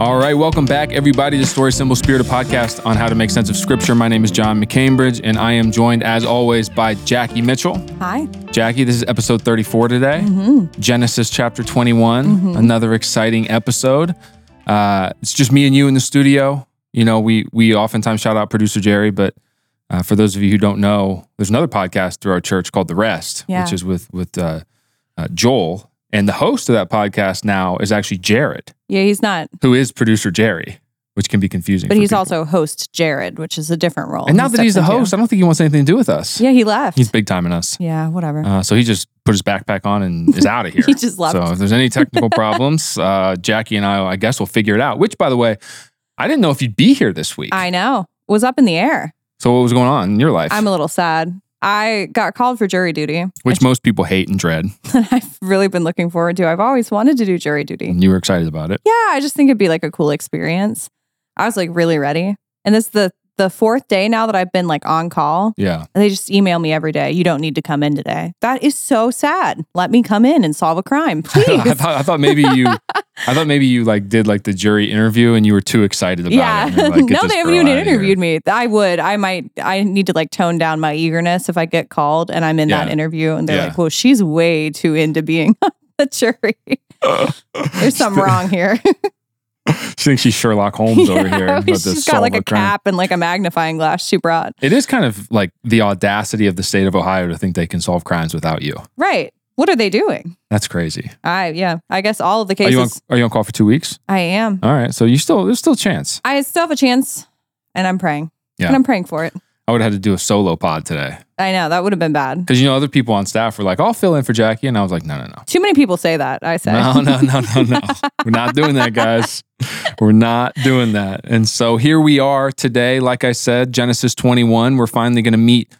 All right, welcome back, everybody, to Story Symbol Spirit, a podcast on how to make sense of Scripture. My name is John McCambridge, and I am joined, as always, by Jackie Mitchell. Hi. Jackie, this is episode 34 today, Mm-hmm. Genesis chapter 21, another exciting episode. Uh, it's just me and you in the studio. You know, we we oftentimes shout out producer Jerry, but uh, for those of you who don't know, there's another podcast through our church called The Rest, Yeah. which is with with uh, uh, Joel, and the host of that podcast now is actually Jared, Yeah, he's not, who is producer Jerry, which can be confusing. but he's people. also host Jared, which is a different role. and now that he's the host, I don't think he wants anything to do with us. yeah, he left. He's big time timing us. yeah, whatever. Uh, so he just put his backpack on and is out of here. He just left. So if there's any technical problems, uh, Jackie and I, I guess, will figure it out. Which, by the way, I didn't know if you'd be here this week. I know. It was up in the air. so what was going on in your life? I'm a little sad. I got called for jury duty, which most people hate and dread. that I've really been looking forward to. I've always wanted to do jury duty. And you were excited about it. Yeah, I just think it'd be like a cool experience. I was like really ready. And this is the the fourth day now that I've been like on call. Yeah. And they just email me every day. You don't need to come in today. That is so sad. Let me come in and solve a crime, please. I thought I thought maybe you I thought maybe you like did like the jury interview and you were too excited about yeah. it. you're like, no, they haven't even outta here." interviewed me. I would. I might. I need to like tone down my eagerness if I get called and I'm in that interview and they're Yeah. like, "Well, she's way too into being on the jury. There's something wrong here." She thinks she's Sherlock Holmes over here. she's got like a crime. cap and like a magnifying glass she brought. It is kind of like the audacity of the state of Ohio to think they can solve crimes without you. Right. What are they doing? That's crazy. I yeah. I guess all of the Are cases you on are you on call for two weeks? I am. All right. So you still there's still a chance. I still have a chance, and I'm praying. Yeah. And I'm praying for it. I would have had to do a solo pod today. I know that would have been bad. Because you know, other people on staff were like, I'll fill in for Jackie. And I was like, no, no, no. Too many people say that. I say. No, no, no, no, no. We're not doing that, guys. We're not doing that. And so here we are today. Like I said, Genesis 21, we're finally going to meet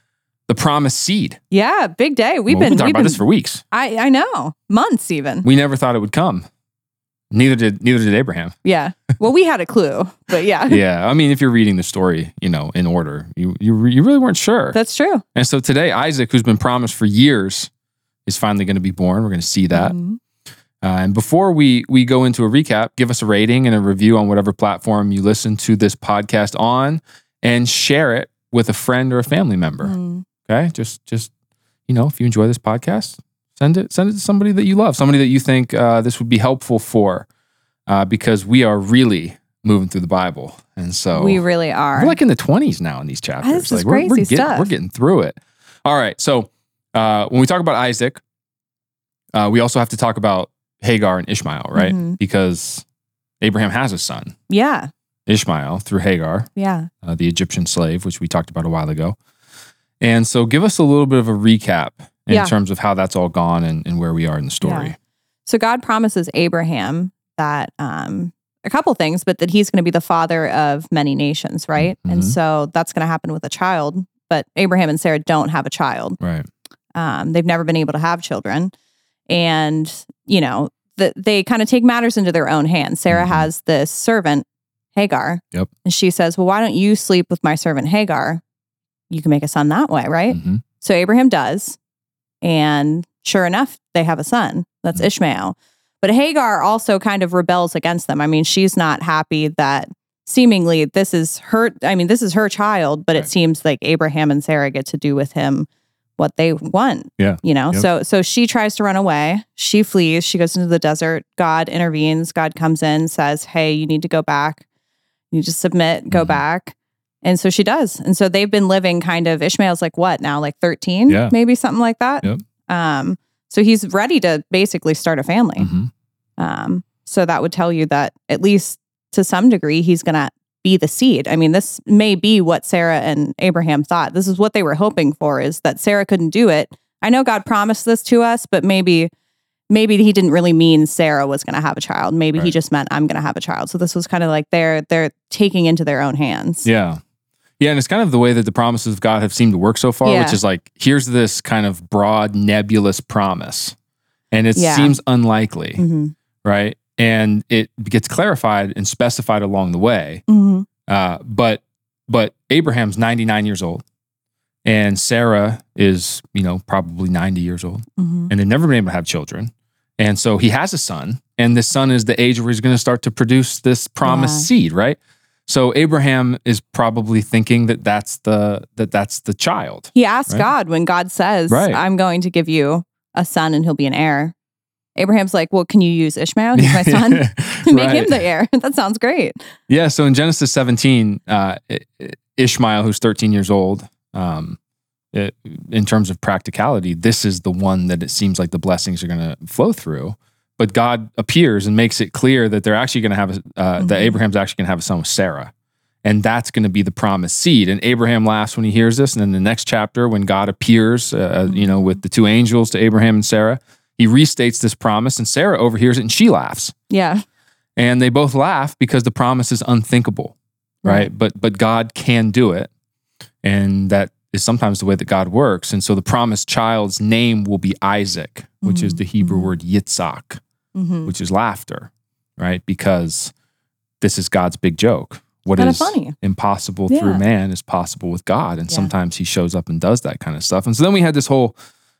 the promised seed. Yeah, big day. We've Well, been talking we've about been, this for weeks. I I know months even. We never thought it would come. Neither did neither did Abraham. Yeah. Well, we had a clue, but yeah, Yeah, I mean, if you're reading the story, you know, in order, you you, you really weren't sure. that's true. and so today, Isaac, who's been promised for years, is finally going to be born. We're going to see that. Mhm. Uh, and before we we go into a recap, give us a rating and a review on whatever platform you listen to this podcast on, and share it with a friend or a family member. Mm. Okay, just just you know, if you enjoy this podcast, send it send it to somebody that you love, somebody that you think uh, this would be helpful for, uh, because we are really moving through the Bible, and so We really are. we're like in the twenties now in these chapters. This is like we're, we're crazy getting, stuff. We're getting through it. All right. So uh, when we talk about Isaac, uh, we also have to talk about Hagar and Ishmael, right? Mhm. Because Abraham has a son, yeah, Ishmael, through Hagar, yeah. uh, the Egyptian slave, which we talked about a while ago. And so give us a little bit of a recap in Yeah. terms of how that's all gone and, and where we are in the story. Yeah. So God promises Abraham that um, a couple things, but that he's going to be the father of many nations, right? And Mhm. so that's going to happen with a child. But Abraham and Sarah don't have a child. Right. Um, they've never been able to have children. And, you know, the, they kind of take matters into their own hands. Sarah Mhm. has this servant, Hagar. Yep. And she says, Well, why don't you sleep with my servant Hagar? You can make a son that way, right? Mhm. So Abraham does. And sure enough, they have a son. That's Mhm. Ishmael. But Hagar also kind of rebels against them. I mean, she's not happy that seemingly this is her I mean, this is her child, but Right. it seems like Abraham and Sarah get to do with him what they want. Yeah. You know. Yep. So so she tries to run away. She flees. She goes into the desert. God intervenes. God comes in, says, Hey, you need to go back. You need to submit, go Mhm. back. And so she does. And so they've been living kind of Ishmael's like what now, like 13, Yeah. maybe something like that. Yep. Um, so he's ready to basically start a family. Mhm. Um, so that would tell you that at least to some degree, he's going to be the seed. I mean, this may be what Sarah and Abraham thought. This is what they were hoping for is that Sarah couldn't do it. I know God promised this to us, but maybe maybe he didn't really mean Sarah was going to have a child. Maybe he just meant I'm going to have a child. So this was kind of like they're they're taking into their own hands. Yeah. Yeah, and it's kind of the way that the promises of God have seemed to work so far, Yeah. which is like, here's this kind of broad, nebulous promise. And it Yeah. seems unlikely, Mhm. right? And it gets clarified and specified along the way. Mhm. Uh, but but Abraham's 99 years old and Sarah is, you know, probably 90 years old. Mhm. And they've never been able to have children. And so he has a son, and this son is the age where he's going to start to produce this promised Yeah. seed, right? So Abraham is probably thinking that that's the that that's the child. He asked Right. God when God says, Right. I'm going to give you a son and he'll be an heir. Abraham's like, Well, can you use Ishmael? He's my son. Make him the heir. that sounds great. Yeah. So in Genesis 17, uh, Ishmael, who's 13 years old, um, it, in terms of practicality, this is the one that it seems like the blessings are going to flow through. But God appears and makes it clear that they're actually going to have a, uh, that Mhm. Abraham's actually going to have a son with Sarah. And that's going to be the promised seed. And Abraham laughs when he hears this. And then the next chapter, when God appears, uh, you know, with the two angels to Abraham and Sarah, he restates this promise. And Sarah overhears it and she laughs Yeah. and they both laugh because the promise is unthinkable right, Right. but but god can do it and that is sometimes the way that god works and so the promised child's name will be isaac which is Mhm, the hebrew mhm. word yitzhak hmm which is laughter right because this is god's big joke What is funny. impossible through man is possible with god and Yeah. sometimes he shows up and does that kind of stuff and so then we had this whole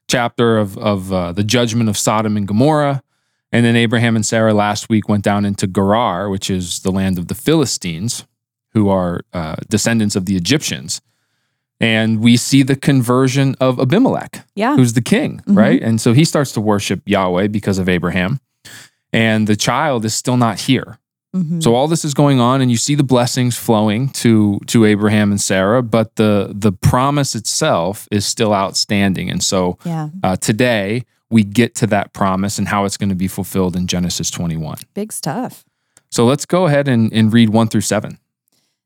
chapter of of uh, the judgment of sodom and gomorrah and then Abraham and Sarah last week went down into Gerar, which is the land of the Philistines, who are uh, descendants of the Egyptians. And we see the conversion of Abimelech, Yeah. who's the king, Mhm. right? And so he starts to worship Yahweh because of Abraham. And the child is still not here. Mhm. So all this is going on, and you see the blessings flowing to to Abraham and Sarah, but the the promise itself is still outstanding. And so yeah. uh, today we get to that promise and how it's going to be fulfilled in Genesis 21. Big stuff. So let's go ahead and, and read one through seven.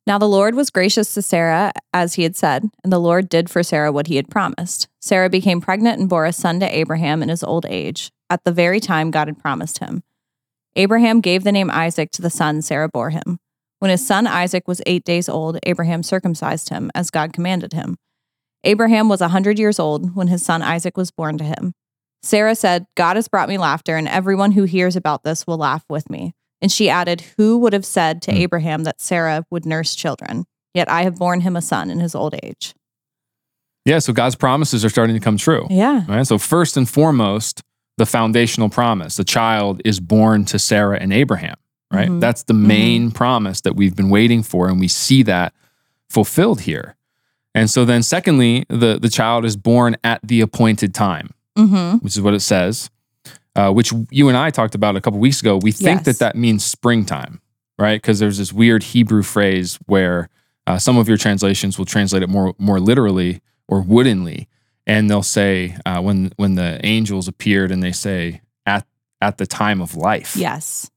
Now the Lord was gracious to Sarah, as he had said, and the Lord did for Sarah what he had promised. Sarah became pregnant and bore a son to Abraham in his old age, at the very time God had promised him. Abraham gave the name Isaac to the son Sarah bore him. When his son Isaac was eight days old, Abraham circumcised him, as God commanded him. Abraham was a hundred years old when his son Isaac was born to him. Sarah said, God has brought me laughter, and everyone who hears about this will laugh with me. And she added, Who would have said to Hmm. Abraham that Sarah would nurse children? Yet I have borne him a son in his old age. Yeah, so God's promises are starting to come true. Yeah. Right? So first and foremost, the foundational promise, the child is born to Sarah and Abraham, right? Mhm. That's the main promise that we've been waiting for and we see that fulfilled here. And so then secondly, the the child is born at the appointed time. Mm-hmm. which is what it says, uh, which you and I talked about a couple weeks ago. We think Yes. that that means springtime, right? Because there's this weird Hebrew phrase where uh, some of your translations will translate it more more literally or woodenly, and they'll say uh, when when the angels appeared and they say at at the time of life, Yes.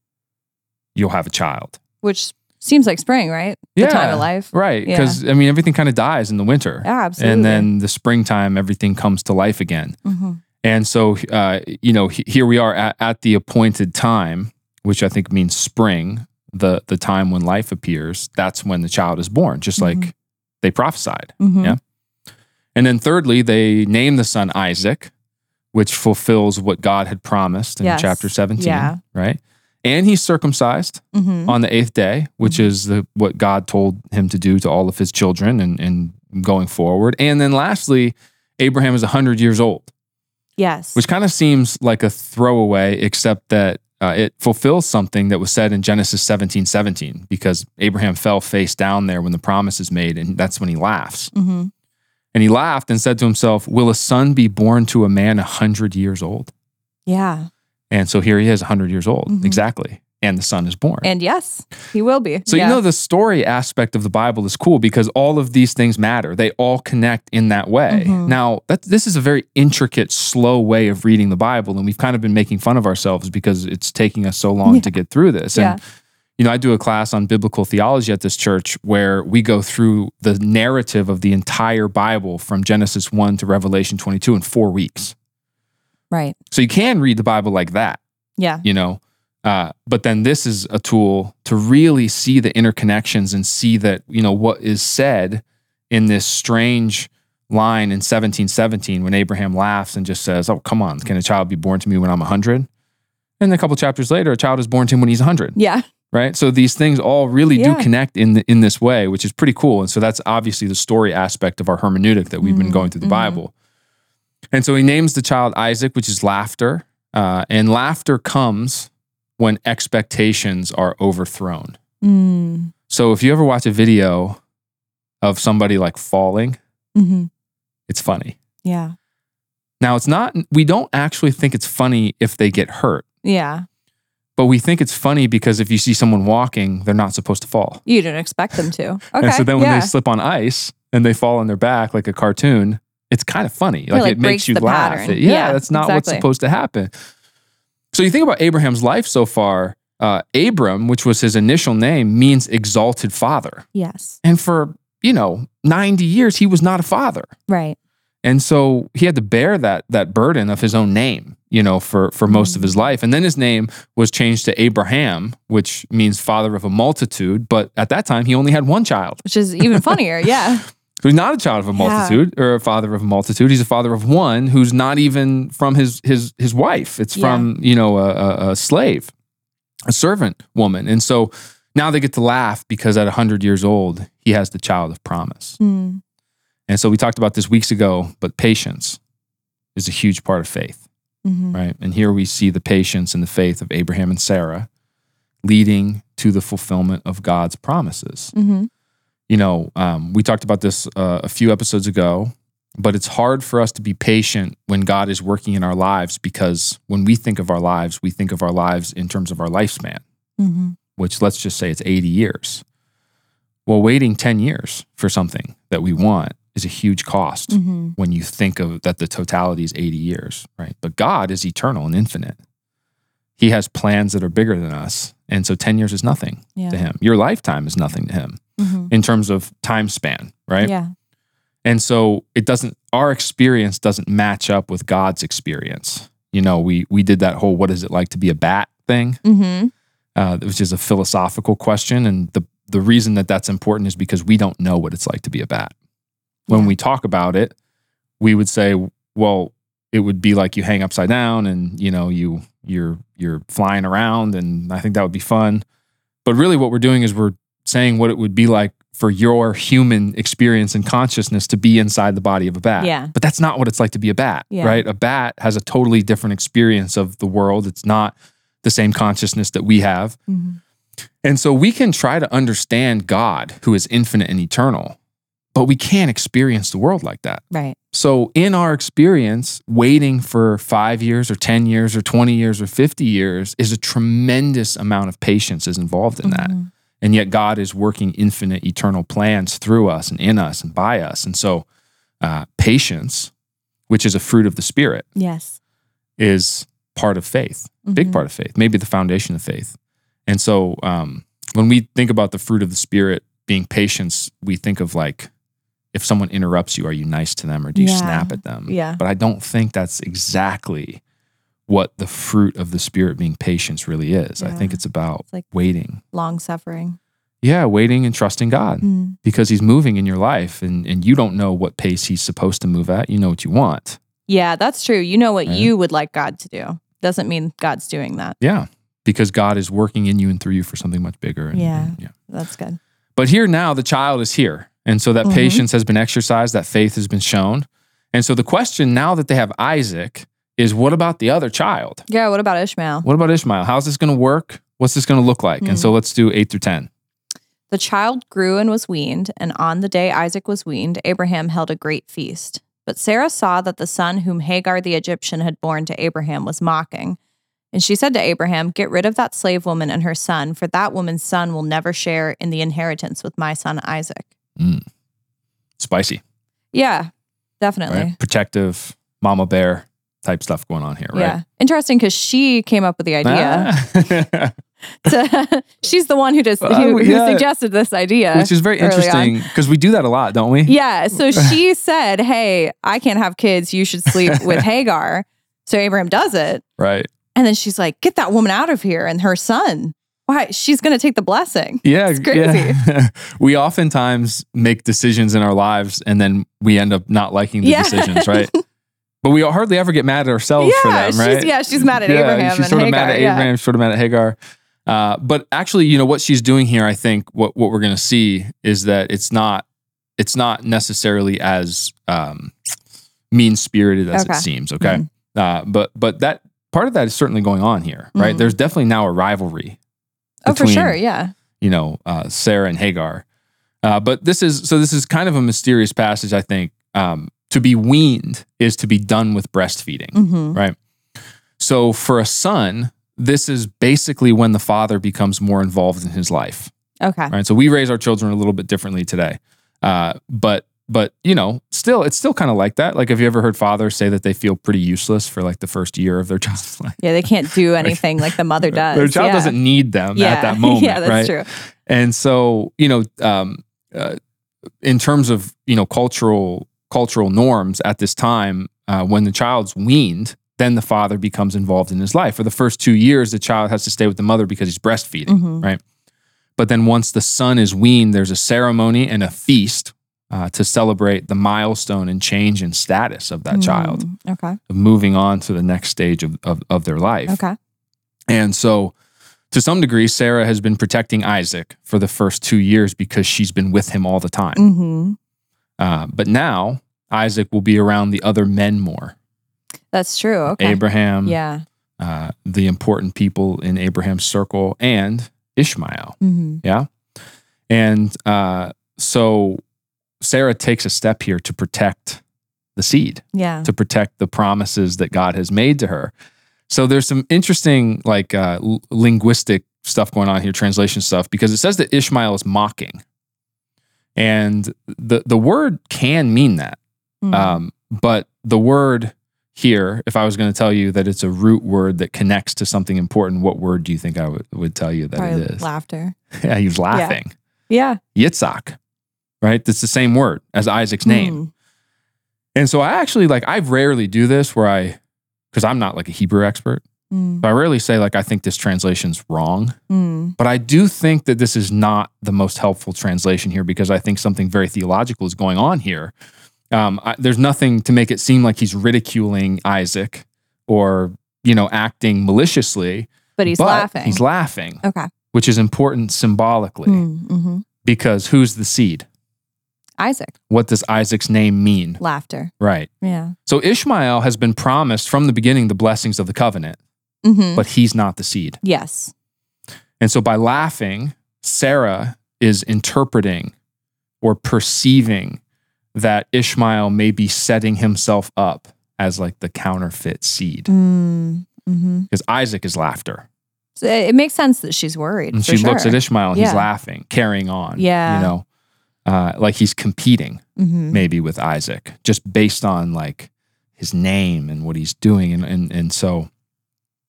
you'll have a child, Which seems like spring, right? The time of life. right? Yeah. Because I mean everything kind of dies in the winter, Yeah, absolutely. and then the springtime everything comes to life again. Mhm. And so, uh, you know, he- here we are at, at the appointed time, which I think means spring, the the time when life appears. That's when the child is born, just like Mhm. they prophesied. Mhm. Yeah. And then, thirdly, they name the son Isaac, which fulfills what God had promised in Yes. chapter seventeen. Yeah. Right. And he's circumcised Mhm. on the eighth day, which Mhm. is the, what God told him to do to all of his children and, and going forward. And then, lastly, Abraham is hundred years old Yes. which kind of seems like a throwaway, except that uh, it fulfills something that was said in Genesis 17 17, because Abraham fell face down there when the promise is made, and that's when he laughs. hmm And he laughed and said to himself, Will a son be born to a man a hundred years old? Yeah. And so here he is, a hundred years old, Mhm. exactly. And the son is born. And yes, he will be. So yeah. you know the story aspect of the Bible is cool because all of these things matter. They all connect in that way. Mhm. Now, that this is a very intricate, slow way of reading the Bible, and we've kind of been making fun of ourselves because it's taking us so long Yeah. to get through this. Yeah. You know, I do a class on biblical theology at this church where we go through the narrative of the entire Bible from Genesis 1 to Revelation 22 in 4 weeks. right. So you can read the Bible like that Yeah. you know uh, but then this is a tool to really see the interconnections and see that you know what is said in this strange line in 1717 when abraham laughs and just says oh come on can a child be born to me when i'm 100 and a couple chapters later a child is born to him when he's 100 Yeah. Right so these things all really Yeah. do connect in the, in this way which is pretty cool and so that's obviously the story aspect of our hermeneutic that we've been Mhm, going through the mhm. bible and so he names the child isaac which is laughter uh, and laughter comes when expectations are overthrown. Mm. So if you ever watch a video of somebody like falling, hmm it's funny. Yeah. Now, it's not, we don't actually think it's funny if they get hurt, Yeah. But we think it's funny because if you see someone walking, they're not supposed to fall. You didn't expect them to. Okay. And so then when yeah. they slip on ice and they fall on their back like a cartoon, it's kind of funny. Like, like, it makes you laugh. It- yeah, Yeah, that's not what's supposed to happen. So you think about Abraham's life so far, uh, Abram, which was his initial name, means exalted father. yes. And for, you know, 90 years, he was not a father. Right. And so he had to bear that that burden of his own name, you know, for for most of his life. And then his name was changed to Abraham, which means father of a multitude. But at that time, he only had one child. Which is even funnier. Yeah. So he's not a child of a Yeah. multitude or a father of a multitude. He's a father of one who's not even from his his his wife. It's Yeah. from you know a, a, a slave, a servant woman. And so now they get to laugh because at hundred years old, he has the child of promise. Mm. And so we talked about this weeks ago, but patience is a huge part of faith, hmm right? And here we see the patience and the faith of Abraham and Sarah leading to the fulfillment of God's promises. hmm You know, um, we talked about this uh, a few episodes ago, but it's hard for us to be patient when God is working in our lives because when we think of our lives, we think of our lives in terms of our lifespan, hmm which let's just say it's 80 years. Well, waiting 10 years for something that we want is a huge cost hmm when you think of that the totality is 80 years, right? But God is eternal and infinite. He has plans that are bigger than us. And so 10 years is nothing Yeah. to him. Your lifetime is nothing to him hmm in terms of time span, right? Yeah. And so it doesn't our experience doesn't match up with God's experience. You know, we we did that whole what is it like to be a bat thing, hmm uh, which is a philosophical question and the the reason that that's important is because we don't know what it's like to be a bat. When Yeah. we talk about it, we would say, well, it would be like you hang upside down and you know you you're you're flying around and I think that would be fun. But really what we're doing is we're saying what it would be like for your human experience and consciousness to be inside the body of a bat. Yeah. But that's not what it's like to be a bat, Yeah. right? A bat has a totally different experience of the world. It's not the same consciousness that we have. hmm And so we can try to understand God, who is infinite and eternal, but we can't experience the world like that. Right. So, in our experience, waiting for five years or 10 years or 20 years or 50 years is a tremendous amount of patience is involved in that. Mhm. And yet, God is working infinite, eternal plans through us and in us and by us. And so, uh, patience, which is a fruit of the Spirit, Yes. is part of faith, big Mhm. part of faith, maybe the foundation of faith. And so um, when we think about the fruit of the Spirit being patience, we think of like, if someone interrupts you, are you nice to them or do you Yeah. snap at them? Yeah. But I don't think that's exactly what the fruit of the Spirit being patience really is. Yeah. I think it's about It's like- waiting. Long suffering. Yeah, waiting and trusting God Mm. because He's moving in your life and, and you don't know what pace He's supposed to move at. You know what you want. Yeah, that's true. You know what Right. you would like God to do. Doesn't mean God's doing that. Yeah, because God is working in you and through you for something much bigger. And, Yeah. and- yeah. That's good. But here now, the child is here. And so that Mhm. patience has been exercised, that faith has been shown. And so the question now that they have Isaac is what about the other child? Yeah. What about Ishmael? What about Ishmael? How's this going to work? What's this going to look like? And so let's do eight through 10. The child grew and was weaned, and on the day Isaac was weaned, Abraham held a great feast. But Sarah saw that the son whom Hagar the Egyptian had borne to Abraham was mocking. And she said to Abraham, Get rid of that slave woman and her son, for that woman's son will never share in the inheritance with my son Isaac. Spicy, Yeah, definitely. right? Protective, mama bear type stuff going on here, Yeah. right? Interesting because she came up with the idea. Ah. to- she's the one who just who, who yeah. suggested this idea. Which is very interesting because we do that a lot, don't we? Yeah. So she said, Hey, I can't have kids. You should sleep with Hagar. So Abraham does it. Right. And then she's like, Get that woman out of here and her son. Why? She's going to take the blessing. Yeah, It's crazy. yeah. we oftentimes make decisions in our lives and then we end up not liking the Yeah. decisions, right? But we hardly ever get mad at ourselves for yeah. them, she's, right? yeah. She's mad at Yeah, Abraham She's sort of Hagar. mad at. Abraham, sort of mad at Hagar. Uh, but actually, you know what she's doing here. I think what what we're going to see is that it's not it's not necessarily as um, mean spirited as Okay. it seems. Okay, Mhm. uh, but but that part of that is certainly going on here, right? Mhm. There's definitely now a rivalry Oh, for sure. Yeah. you know, uh, Sarah and Hagar. Uh, but this is so. This is kind of a mysterious passage. I think um, to be weaned is to be done with breastfeeding. hmm Right. So for a son, this is basically when the father becomes more involved in his life. Okay. Right. So we raise our children a little bit differently today, uh, but but you know, still, it's still kind of like that. Like, have you ever heard fathers say that they feel pretty useless for like the first year of their child's life? Yeah, they can't do anything like the mother does. Their child yeah. doesn't need them yeah. at that moment. yeah, that's right? true. And so, you know, um, uh, in terms of you know cultural cultural norms at this time, uh, when the child's weaned, then the father becomes involved in his life. For the first two years, the child has to stay with the mother because he's breastfeeding. Mhm. Right. But then once the son is weaned, there's a ceremony and a feast uh, to celebrate the milestone and change in status of that child, Mm, Okay. of moving on to the next stage of, of, of their life. Okay. And so, to some degree, Sarah has been protecting Isaac for the first two years because she's been with him all the time. hmm Uh, but now, Isaac will be around the other men more That's true. Okay. Abraham, Yeah. uh, the important people in Abraham's circle, and Ishmael. hmm Yeah. And uh, so, Sarah takes a step here to protect the seed. Yeah. to protect the promises that God has made to her. So there's some interesting like uh, l- linguistic stuff going on here, translation stuff, because it says that Ishmael is mocking, and the the word can mean that, Mhm. um, but the word here, if I was going to tell you that it's a root word that connects to something important, what word do you think I would, would tell you that Probably it is? laughter. yeah, he's laughing. Yeah. Yitzhak, right? That's the same word as Isaac's name. Mm. And so I actually like I rarely do this where I because I'm not like a Hebrew expert. Mm. So I rarely say like I think this translation's wrong. Mm. But I do think that this is not the most helpful translation here because I think something very theological is going on here. Um, I, there's nothing to make it seem like he's ridiculing Isaac or you know acting maliciously. But he's but laughing. He's laughing, okay. which is important symbolically Mm-hmm. because who's the seed? Isaac. What does Isaac's name mean? Laughter. Right. Yeah. So Ishmael has been promised from the beginning the blessings of the covenant, hmm but he's not the seed. yes. And so by laughing, Sarah is interpreting or perceiving that Ishmael may be setting himself up as like the counterfeit seed Mm-hmm. because Isaac is laughter. So it makes sense that she's worried. And she looks at Ishmael and he's laughing, carrying on. Yeah. You know, uh, like he's competing Mhm. maybe with Isaac just based on like his name and what he's doing. And, and, and so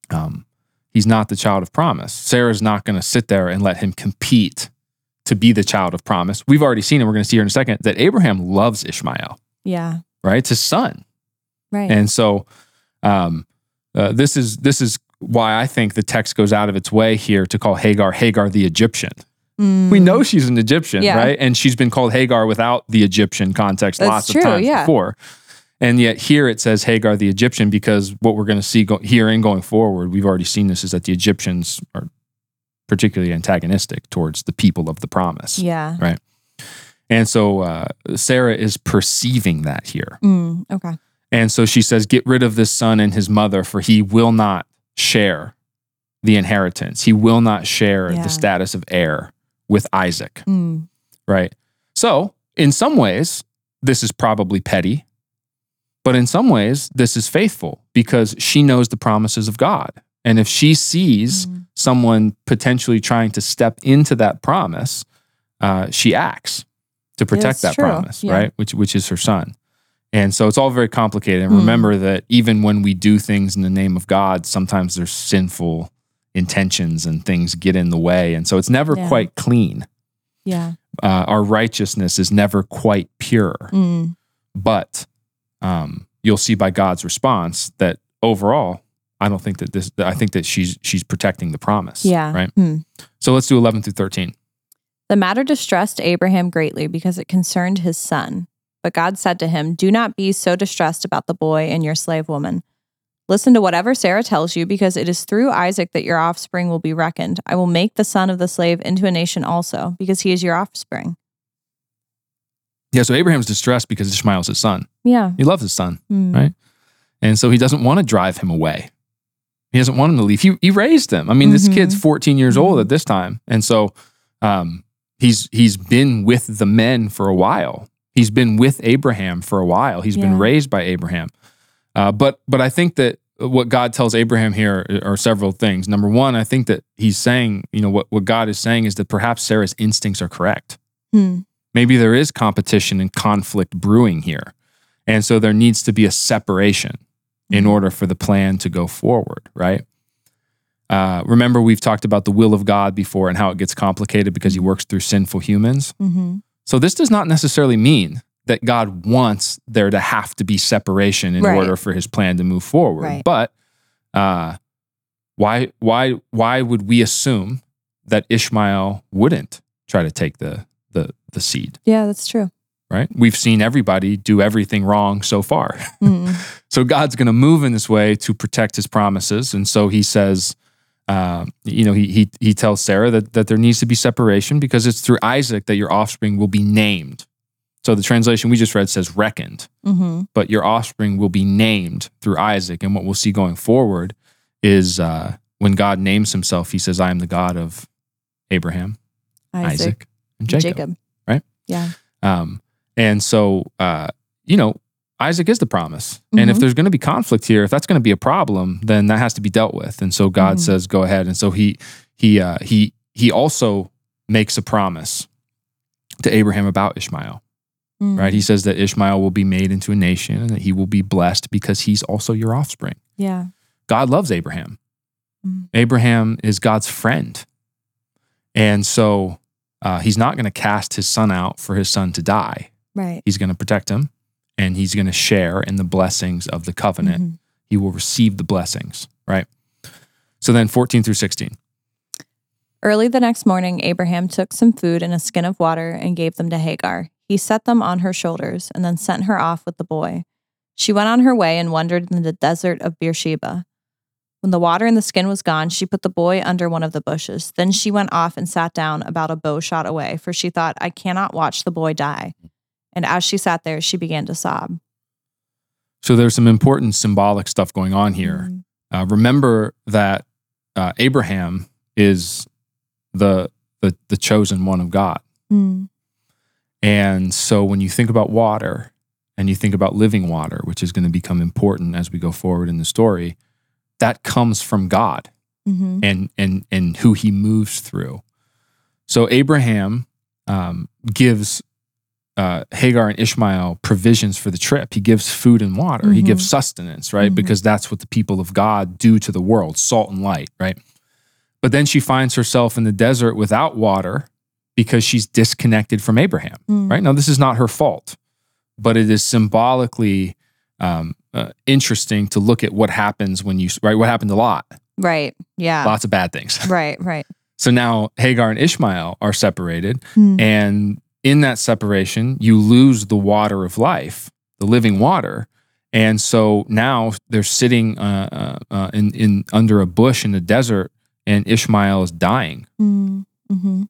um, he's not the child of promise. Sarah's not going to sit there and let him compete to be the child of promise. We've already seen, and we're going to see here in a second, that Abraham loves Ishmael, Yeah. right? It's his son. Right. And so um, uh, this is this is why I think the text goes out of its way here to call Hagar Hagar the Egyptian. Mm. We know she's an Egyptian, Yeah. right? And she's been called Hagar without the Egyptian context That's lots true, of times yeah. before. And yet here it says Hagar the Egyptian because what we're going to see go- here and going forward, we've already seen this, is that the Egyptians are particularly antagonistic towards the people of the promise. Yeah. Right. And so uh, Sarah is perceiving that here. Mm. Okay. And so she says, Get rid of this son and his mother, for he will not share the inheritance. He will not share Yeah. the status of heir with Isaac. Mm. Right. So, in some ways, this is probably petty, but in some ways, this is faithful because she knows the promises of God. And if she sees Mm. someone potentially trying to step into that promise, uh, she acts to protect That's that true. promise, Yeah. right? Which which is her son. And so it's all very complicated. And Mm. remember that even when we do things in the name of God, sometimes there's sinful intentions and things get in the way. And so it's never Yeah. quite clean Yeah. uh, our righteousness is never quite pure. Mm. But um, you'll see by God's response that overall, I don't think that this. I think that she's she's protecting the promise. Yeah. Right. Hmm. So let's do eleven through thirteen. The matter distressed Abraham greatly because it concerned his son. But God said to him, Do not be so distressed about the boy and your slave woman. Listen to whatever Sarah tells you, because it is through Isaac that your offspring will be reckoned. I will make the son of the slave into a nation also, because he is your offspring. Yeah. So Abraham's distressed because Ishmael's his son. Yeah. He loves his son, Hmm. Right. and so he doesn't want to drive him away. He doesn't want him to leave. He, he raised him. I mean, this Mhm. kid's 14 years old at this time. And so um, he's he's been with the men for a while. He's been with Abraham for a while. He's been raised by Abraham. Uh, but but I think that what God tells Abraham here are several things. Number one, I think that he's saying, you know, what, what God is saying is that perhaps Sarah's instincts are correct Hmm. maybe there is competition and conflict brewing here. And so there needs to be a separation in Mhm. order for the plan to go forward, right? Uh, remember, we've talked about the will of God before and how it gets complicated because he works through sinful humans. Mhm. So this does not necessarily mean that God wants there to have to be separation in Right. order for his plan to move forward. Right. But uh, why why why would we assume that Ishmael wouldn't try to take the the the seed? Yeah, that's true. Right? We've seen everybody do everything wrong so far. Mm. So God's going to move in this way to protect his promises. And so he says, uh, you know, he, he, he tells Sarah that, that there needs to be separation because it's through Isaac that your offspring will be named. So the translation we just read says reckoned, hmm but your offspring will be named through Isaac. And what we'll see going forward is uh, when God names himself, he says, I am the God of Abraham, Isaac, Isaac, and Jacob. Jacob. right? Yeah. Um, and so, uh, you know, Isaac is the promise. And if Mhm. there's going to be conflict here, if that's going to be a problem, then that has to be dealt with. And so God Mhm. says, "Go ahead." And so he he uh, he he also makes a promise to Abraham about Ishmael. Mm. Right? He says that Ishmael will be made into a nation and that he will be blessed because he's also your offspring. Yeah. God loves Abraham. Mhm. Abraham is God's friend. And so uh, he's not going to cast his son out for his son to die. Right. He's going to protect him and he's going to share in the blessings of the covenant. Mhm. He will receive the blessings, right? So then 14 through 16. Early the next morning, Abraham took some food and a skin of water and gave them to Hagar. He set them on her shoulders and then sent her off with the boy. She went on her way and wandered in the desert of Beersheba. When the water in the skin was gone, she put the boy under one of the bushes. Then she went off and sat down about a bow shot away, for she thought, I cannot watch the boy die. And as she sat there, she began to sob. So there's some important symbolic stuff going on here. Mhm. Uh, remember that uh, Abraham is the, the the chosen one of God. Mm. And so when you think about water and you think about living water, which is going to become important as we go forward in the story, that comes from God Mhm. and and and who he moves through. So Abraham um, gives uh, Hagar and Ishmael provisions for the trip. He gives food and water. He Mhm. gives sustenance, right? Mhm. Because that's what the people of God do to the world, salt and light, right? But then she finds herself in the desert without water because she's disconnected from Abraham, Mm. right? Now, this is not her fault, but it is symbolically um, uh, interesting to look at what happens when you, right? What happened to Lot? Right. Yeah. Lots of bad things. Right. Right. So now Hagar and Ishmael are separated. Mm. And in that separation, you lose the water of life, the living water. And so now they're sitting uh, uh, uh, in, in under a bush in the desert, and Ishmael is dying. Mm. Mhm.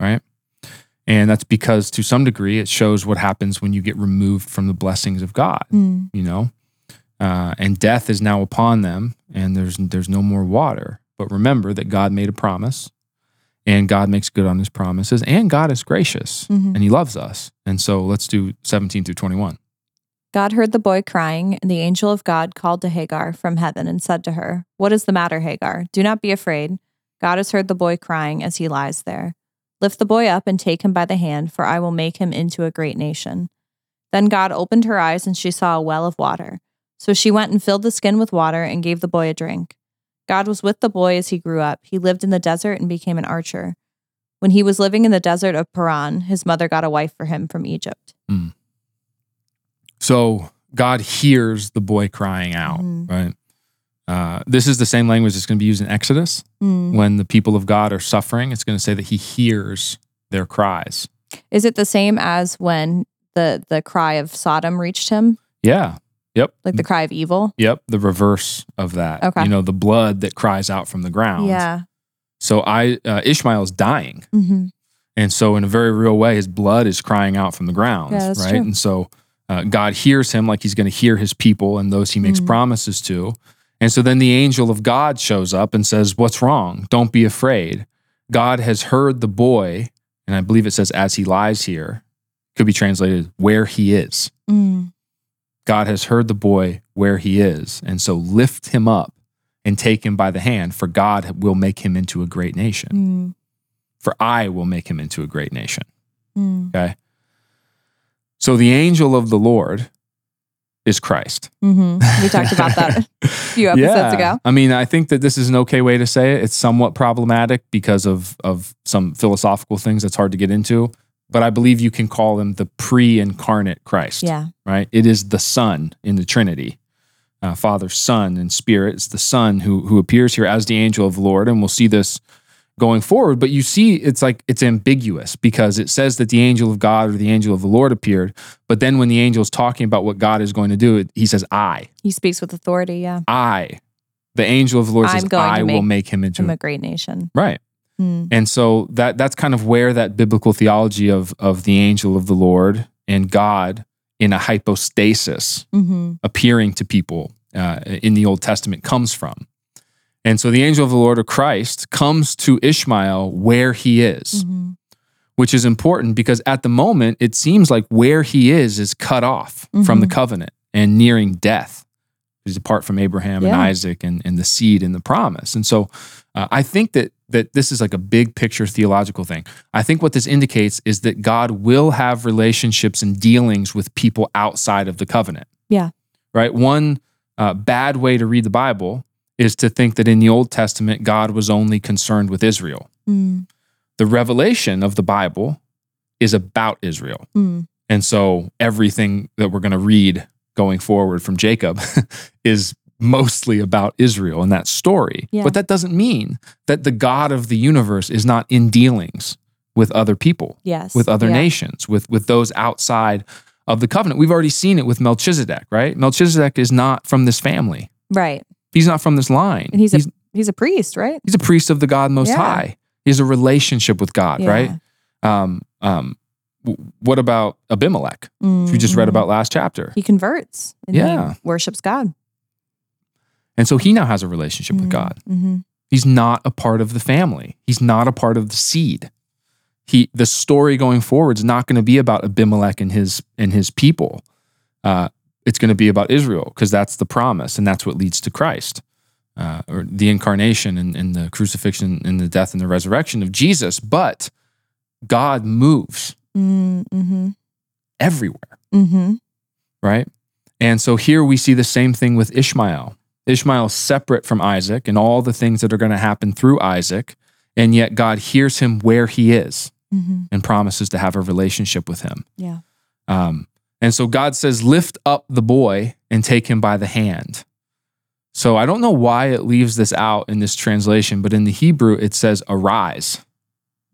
And that's because, to some degree, it shows what happens when you get removed from the blessings of God. Mm. You know, uh, and death is now upon them, and there's there's no more water. But remember that God made a promise, and God makes good on His promises, and God is gracious Mhm. and He loves us. And so let's do 17 through 21. God heard the boy crying, and the angel of God called to Hagar from heaven and said to her, What is the matter, Hagar? Do not be afraid. God has heard the boy crying as he lies there. Lift the boy up and take him by the hand, for I will make him into a great nation. Then God opened her eyes, and she saw a well of water. So she went and filled the skin with water and gave the boy a drink. God was with the boy as he grew up. He lived in the desert and became an archer. When he was living in the desert of Paran, his mother got a wife for him from Egypt. So God hears the boy crying out, Mhm. right? Uh, this is the same language that's going to be used in Exodus. Mm. When the people of God are suffering, it's going to say that He hears their cries. Is it the same as when the the cry of Sodom reached him, Yeah. Yep. like the cry of evil? Yep. The reverse of that. Okay. You know, the blood that cries out from the ground. Yeah. So I uh, Ishmael is dying. hmm And so, in a very real way, his blood is crying out from the ground, Yeah, that's right? true. And so, uh, God hears him like he's going to hear his people and those he makes Mhm. promises to. And so then the angel of God shows up and says, What's wrong? Don't be afraid. God has heard the boy, and I believe it says, as he lies here, could be translated, where he is. Mm. God has heard the boy where he is. And so lift him up and take him by the hand, for God will make him into a great nation. Mm. For I will make him into a great nation. Mm. Okay. So the angel of the Lord is Christ. hmm We talked about that a few episodes ago. I mean, I think that this is an okay way to say it. It's somewhat problematic because of of some philosophical things that's hard to get into. But I believe you can call him the pre-incarnate Christ. Yeah. Right. It is the Son in the Trinity, uh, Father, Son, and Spirit. It's the Son who who appears here as the angel of the Lord, and we'll see this going forward. But you see, it's like it's ambiguous because it says that the angel of God or the angel of the Lord appeared, but then when the angel is talking about what God is going to do, he says, "I." He speaks with authority. Yeah. I, the angel of the Lord I'm says, I will make make him into From a great nation. right. Mm. And so that that's kind of where that biblical theology of of the angel of the Lord and God in a hypostasis hmm appearing to people uh, in the Old Testament comes from. And so the angel of the Lord or Christ comes to Ishmael where he is, hmm which is important because at the moment it seems like where he is is cut off from the Mhm. covenant and nearing death. He's apart from Abraham and Isaac and, and the seed and the promise. And so uh, I think that that this is like a big picture theological thing. I think what this indicates is that God will have relationships and dealings with people outside of the covenant. Yeah. Right. One uh, bad way to read the Bible is to think that in the Old Testament God was only concerned with Israel. Mm. The revelation of the Bible is about Israel. Mm. And so everything that we're going to read going forward from Jacob is mostly about Israel and that story. Yeah. But that doesn't mean that the God of the universe is not in dealings with other people, Yes. with other Yeah. nations, with with those outside of the covenant. We've already seen it with Melchizedek, right? Melchizedek is not from this family. Right. He's not from this line. And he's a he's, he's a priest, right? he's a priest of the God Most Yeah. High. He has a relationship with God, Yeah. right? Um, um, what about Abimelech? which we just read about last chapter. He converts. And Yeah. He worships God. And so he now has a relationship with God. Mm-hmm. He's not a part of the family. He's not a part of the seed. He the story going forward is not going to be about Abimelech and his and his people. Uh, it's going to be about Israel because that's the promise and that's what leads to Christ, uh, or the incarnation and, and the crucifixion and the death and the resurrection of Jesus. But God moves Mm-hmm. everywhere. Mm-hmm. right? And so here we see the same thing with Ishmael. Ishmael is separate from Isaac and all the things that are going to happen through Isaac, and yet God hears him where he is Mm-hmm. and promises to have a relationship with him. Yeah. Um, and so God says, Lift up the boy and take him by the hand. So I don't know why it leaves this out in this translation, but in the Hebrew it says, Arise,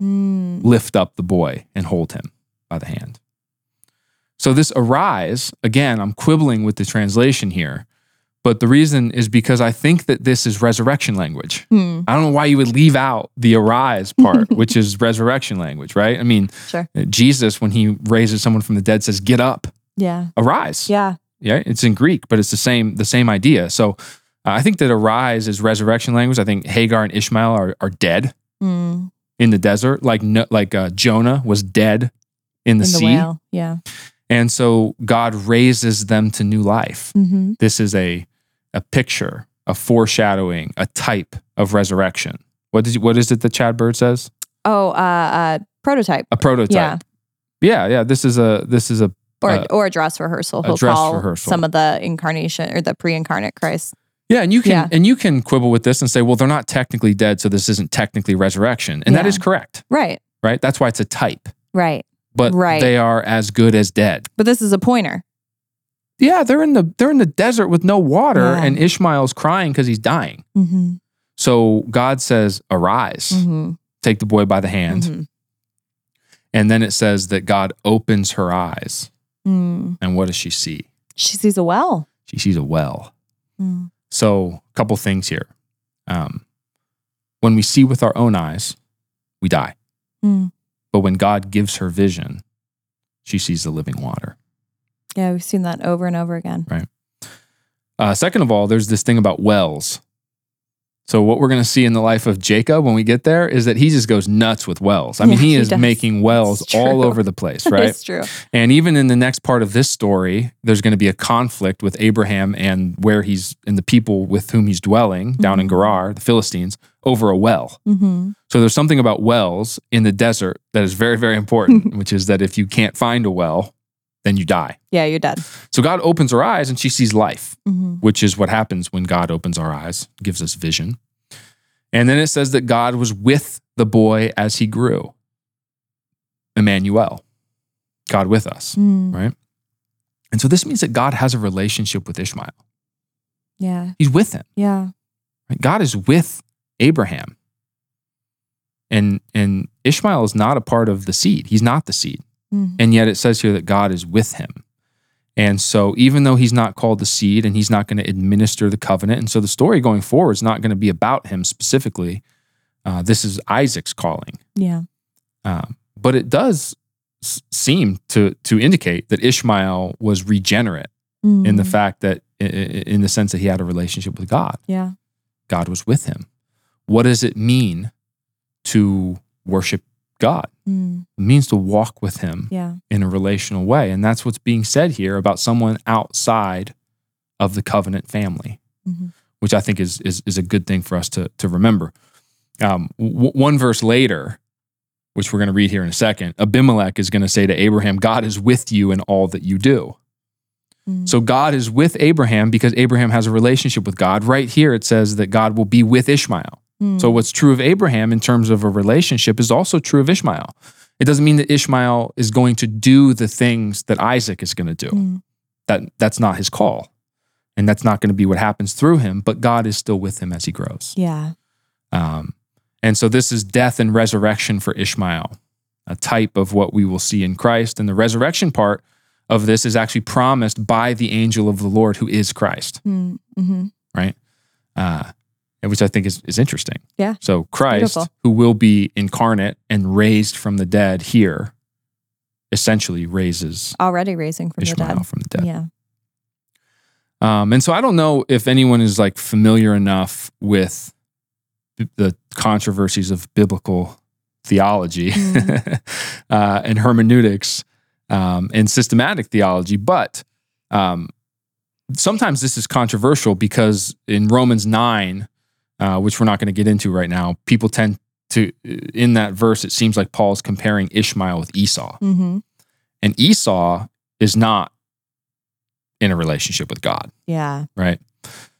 Mm. lift up the boy and hold him by the hand. So, this arise, again, I'm quibbling with the translation here, but the reason is because I think that this is resurrection language. Hmm. I don't know why you would leave out the arise part, which is resurrection language, right? I mean, Sure. Jesus, when he raises someone from the dead, says, Get up, Yeah. arise. Yeah. Yeah, it's in Greek, but it's the same the same idea. So, uh, I think that arise is resurrection language. I think Hagar and Ishmael are, are dead Mm. in the desert, like no, like uh, Jonah was dead in the In the sea, whale. Yeah. and so God raises them to new life. Mm-hmm. This is a a picture, a foreshadowing, a type of resurrection. What did you, what is it that Chad Bird says? Oh, uh, uh, prototype A prototype. Yeah, yeah. yeah. This is a this is a or Uh, or a dress rehearsal. a He'll dress call rehearsal. some of the incarnation or the pre-incarnate Christ. yeah, and you can Yeah. and you can quibble with this and say, well, they're not technically dead, so this isn't technically resurrection, and that Yeah. is correct, Right. right? That's why it's a type, Right. but Right. they are as good as dead. But this is a pointer. Yeah, they're in the they're in the desert with no water, Yeah. and Ishmael's crying because he's dying. Mm-hmm. So God says, "Arise, Mm-hmm. take the boy by the hand," Mhm. and then it says that God opens her eyes, Mm. and what does she see? She sees a well. She sees a well. Mm. So, a couple things here. Um, when we see with our own eyes, we die. Mm. But when God gives her vision, she sees the living water. Yeah, we've seen that over and over again. Uh, second of all, there's this thing about wells. So what we're going to see in the life of Jacob when we get there is that he just goes nuts with wells. I mean, Yeah, he he is does. making wells all over the place, right? It's true. And even in the next part of this story, there's going to be a conflict with Abraham and where he's and the people with whom he's dwelling down in Mhm. Gerar, the Philistines, over a well. Mm-hmm. So there's something about wells in the desert that is very, very important, which is that if you can't find a well, then you die. Yeah, you're dead. So God opens her eyes and she sees life, Mm-hmm. which is what happens when God opens our eyes, gives us vision. And then it says that God was with the boy as he grew. Emmanuel, God with us. Mm. Right. And so this means that God has a relationship with Ishmael. Yeah. He's with him. Yeah. Right? God is with Abraham. And and Ishmael is not a part of the seed. He's not the seed. Mm. And yet it says here that God is with him. And so even though he's not called the seed and he's not going to administer the covenant, and so the story going forward is not going to be about him specifically. Uh, this is Isaac's calling. Yeah. Um, but it does s- seem to to indicate that Ishmael was regenerate in the Mm. fact that in the sense that he had a relationship with God. Yeah. God was with him. What does it mean to worship God? Mm. It means to walk with him Yeah. in a relational way. And that's what's being said here about someone outside of the covenant family, Mhm. which I think is is, is a good thing for us to, to remember. Um, w- one verse later, which we're going to read here in a second, Abimelech is going to say to Abraham, God is with you in all that you do. Mm. So God is with Abraham because Abraham has a relationship with God. Right here, it says that God will be with Ishmael. Mm. So what's true of Abraham in terms of a relationship is also true of Ishmael. It doesn't mean that Ishmael is going to do the things that Isaac is going to do. Mm. That that's not his call. And that's not going to be what happens through him, but God is still with him as he grows. Yeah. Um, and so this is death and resurrection for Ishmael, a type of what we will see in Christ. And the resurrection part of this is actually promised by the angel of the Lord who is Christ Mm. hmm right? Uh, and which I think is, is interesting. Yeah. So Christ, Beautiful. who will be incarnate and raised from the dead here, essentially raises Already raising from Ishmael the dead. from the dead. Yeah. Um, and so I don't know if anyone is like familiar enough with the controversies of biblical theology Mm. uh, and hermeneutics um, and systematic theology, but um, sometimes this is controversial because in Romans 9, uh, which we're not going to get into right now, people tend to, in that verse, it seems like Paul's comparing Ishmael with Esau. hmm And Esau is not in a relationship with God Yeah. right?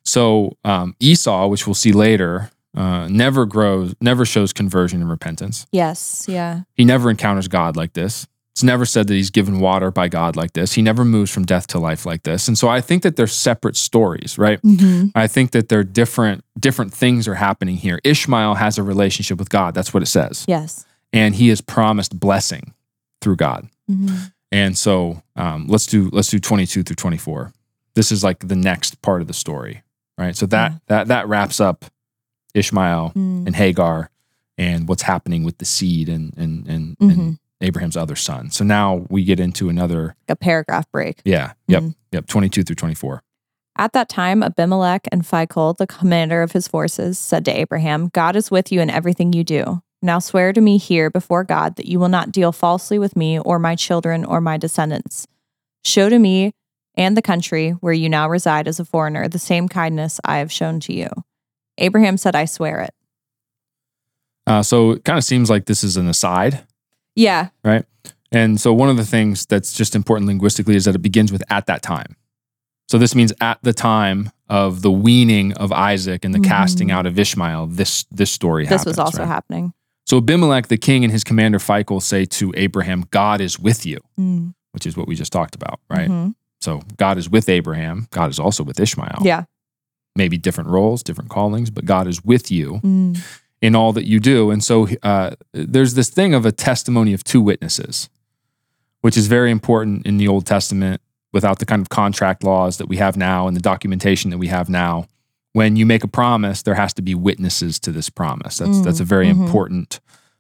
So um, Esau, which we'll see later, uh, never grows, never shows conversion and repentance. Yes. Yeah. He never encounters God like this. It's never said that he's given water by God like this. He never moves from death to life like this. And so I think that they're separate stories, right? hmm I think that they're different. Different things are happening here. Ishmael has a relationship with God. That's what it says, Yes. and he is promised blessing through God. hmm And so um, let's do let's do 22 through 24. This is like the next part of the story, right? So that Yeah. that that wraps up Ishmael Mm. and Hagar and what's happening with the seed and and and, Mhm. and Abraham's other son. So now we get into another A paragraph break. yeah, yep, Mhm. yep, 22 through 24. At that time, Abimelech and Phicol, the commander of his forces, said to Abraham, God is with you in everything you do. Now swear to me here before God that you will not deal falsely with me or my children or my descendants. Show to me and the country where you now reside as a foreigner the same kindness I have shown to you. Abraham said, I swear it. Uh, so it kind of seems like this is an aside, Yeah. right? And so one of the things that's just important linguistically is that it begins with at that time. So this means at the time of the weaning of Isaac and the Mhm. casting out of Ishmael, this this story This happens. was also right? happening. So Abimelech, the king, and his commander Phicol say to Abraham, God is with you, Mm. which is what we just talked about, right? Mhm. So God is with Abraham. God is also with Ishmael. Yeah. Maybe different roles, different callings, but God is with you Mm. In all that you do. And so uh, there's this thing of a testimony of two witnesses, which is very important in the Old Testament without the kind of contract laws that we have now and the documentation that we have now. When you make a promise, there has to be witnesses to this promise. That's Mm, that's a very mhm. important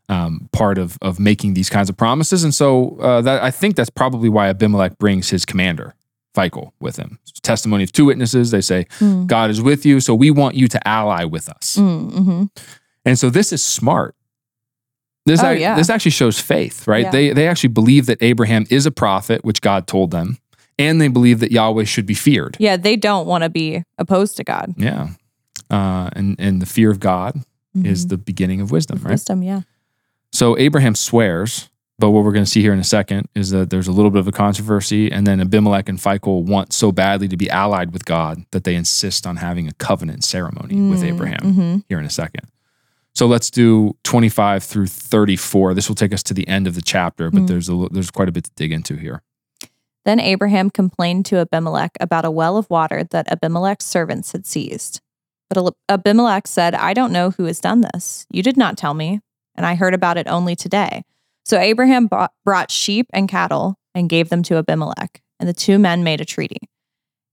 um, part of of making these kinds of promises. And so uh, that I think that's probably why Abimelech brings his commander Phicol with him. Testimony of two witnesses. They say, Mm. God is with you, so we want you to ally with us. Mm, mhm. And so this is smart. This, Oh, yeah. this actually shows faith, right? Yeah. They, they actually believe that Abraham is a prophet, which God told them, and they believe that Yahweh should be feared. Yeah, they don't want to be opposed to God. Yeah. Uh, and, and the fear of God is Mhm. the beginning of wisdom, right? wisdom. Yeah. So Abraham swears, but what we're going to see here in a second is that there's a little bit of a controversy, and then Abimelech and Phicol want so badly to be allied with God that they insist on having a covenant ceremony with Mm, Abraham mhm. here in a second. So let's do 25 through 34. This will take us to the end of the chapter, but Mm. there's a, there's quite a bit to dig into here. Then Abraham complained to Abimelech about a well of water that Abimelech's servants had seized. But Abimelech said, I don't know who has done this. You did not tell me, and I heard about it only today. So Abraham bought, brought sheep and cattle and gave them to Abimelech, and the two men made a treaty.